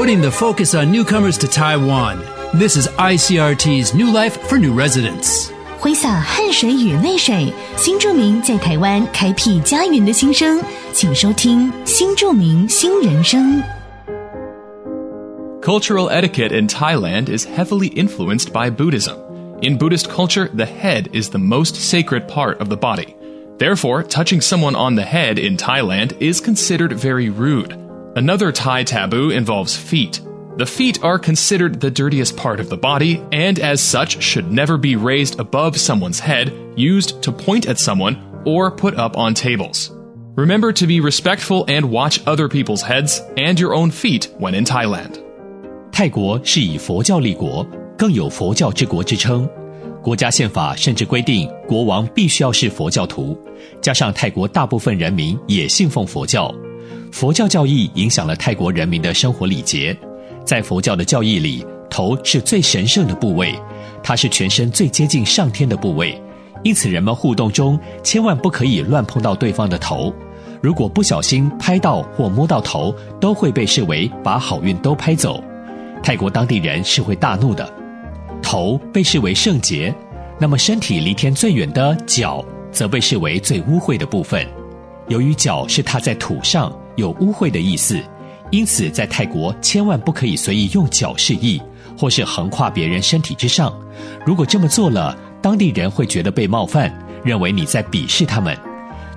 putting the focus on newcomers to Taiwan. This is ICRT's New Life for New Residents. 挥洒汗水与泪水，新住民在台湾开辟家园的心声，请收听《新住民新人生》。Cultural etiquette in Thailand is heavily influenced by Buddhism. In Buddhist culture, the head is the most sacred part of the body. Therefore, touching someone on the head in Thailand is considered very rude. Another Thai taboo involves feet. The feet are considered the dirtiest part of the body and as such should never be raised above someone's head, used to point at someone, or put up on tables. Remember to be respectful and watch other people's heads and your own feet when in Thailand. 泰国是以佛教立国，更有佛教之国之称。国家宪法甚至规定，国王必须要是佛教徒。加上泰国大部分人民也信奉佛教， 佛教教义影响了泰国人民的生活礼节。在佛教的教义里，头是最神圣的部位，它是全身最接近上天的部位，因此人们互动中千万不可以乱碰到对方的头。如果不小心拍到或摸到头，都会被视为把好运都拍走。泰国当地人是会大怒的。头被视为圣洁，那么身体离天最远的脚，则被视为最污秽的部分。由于脚是踏在土上，有污秽的意思。因此，在泰国千万不可以随意用脚示意，或是横跨别人身体之上。如果这么做了，当地人会觉得被冒犯，认为你在鄙视他们。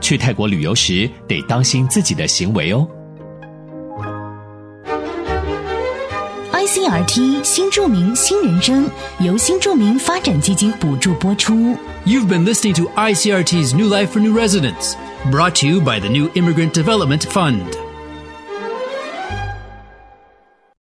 去泰国旅游时，得当心自己的行为哦。ICRT 新著名新人生由新著名发展基金补助播出。You've been listening to ICRT's New Life for New Residents, brought to you by the New Immigrant Development Fund.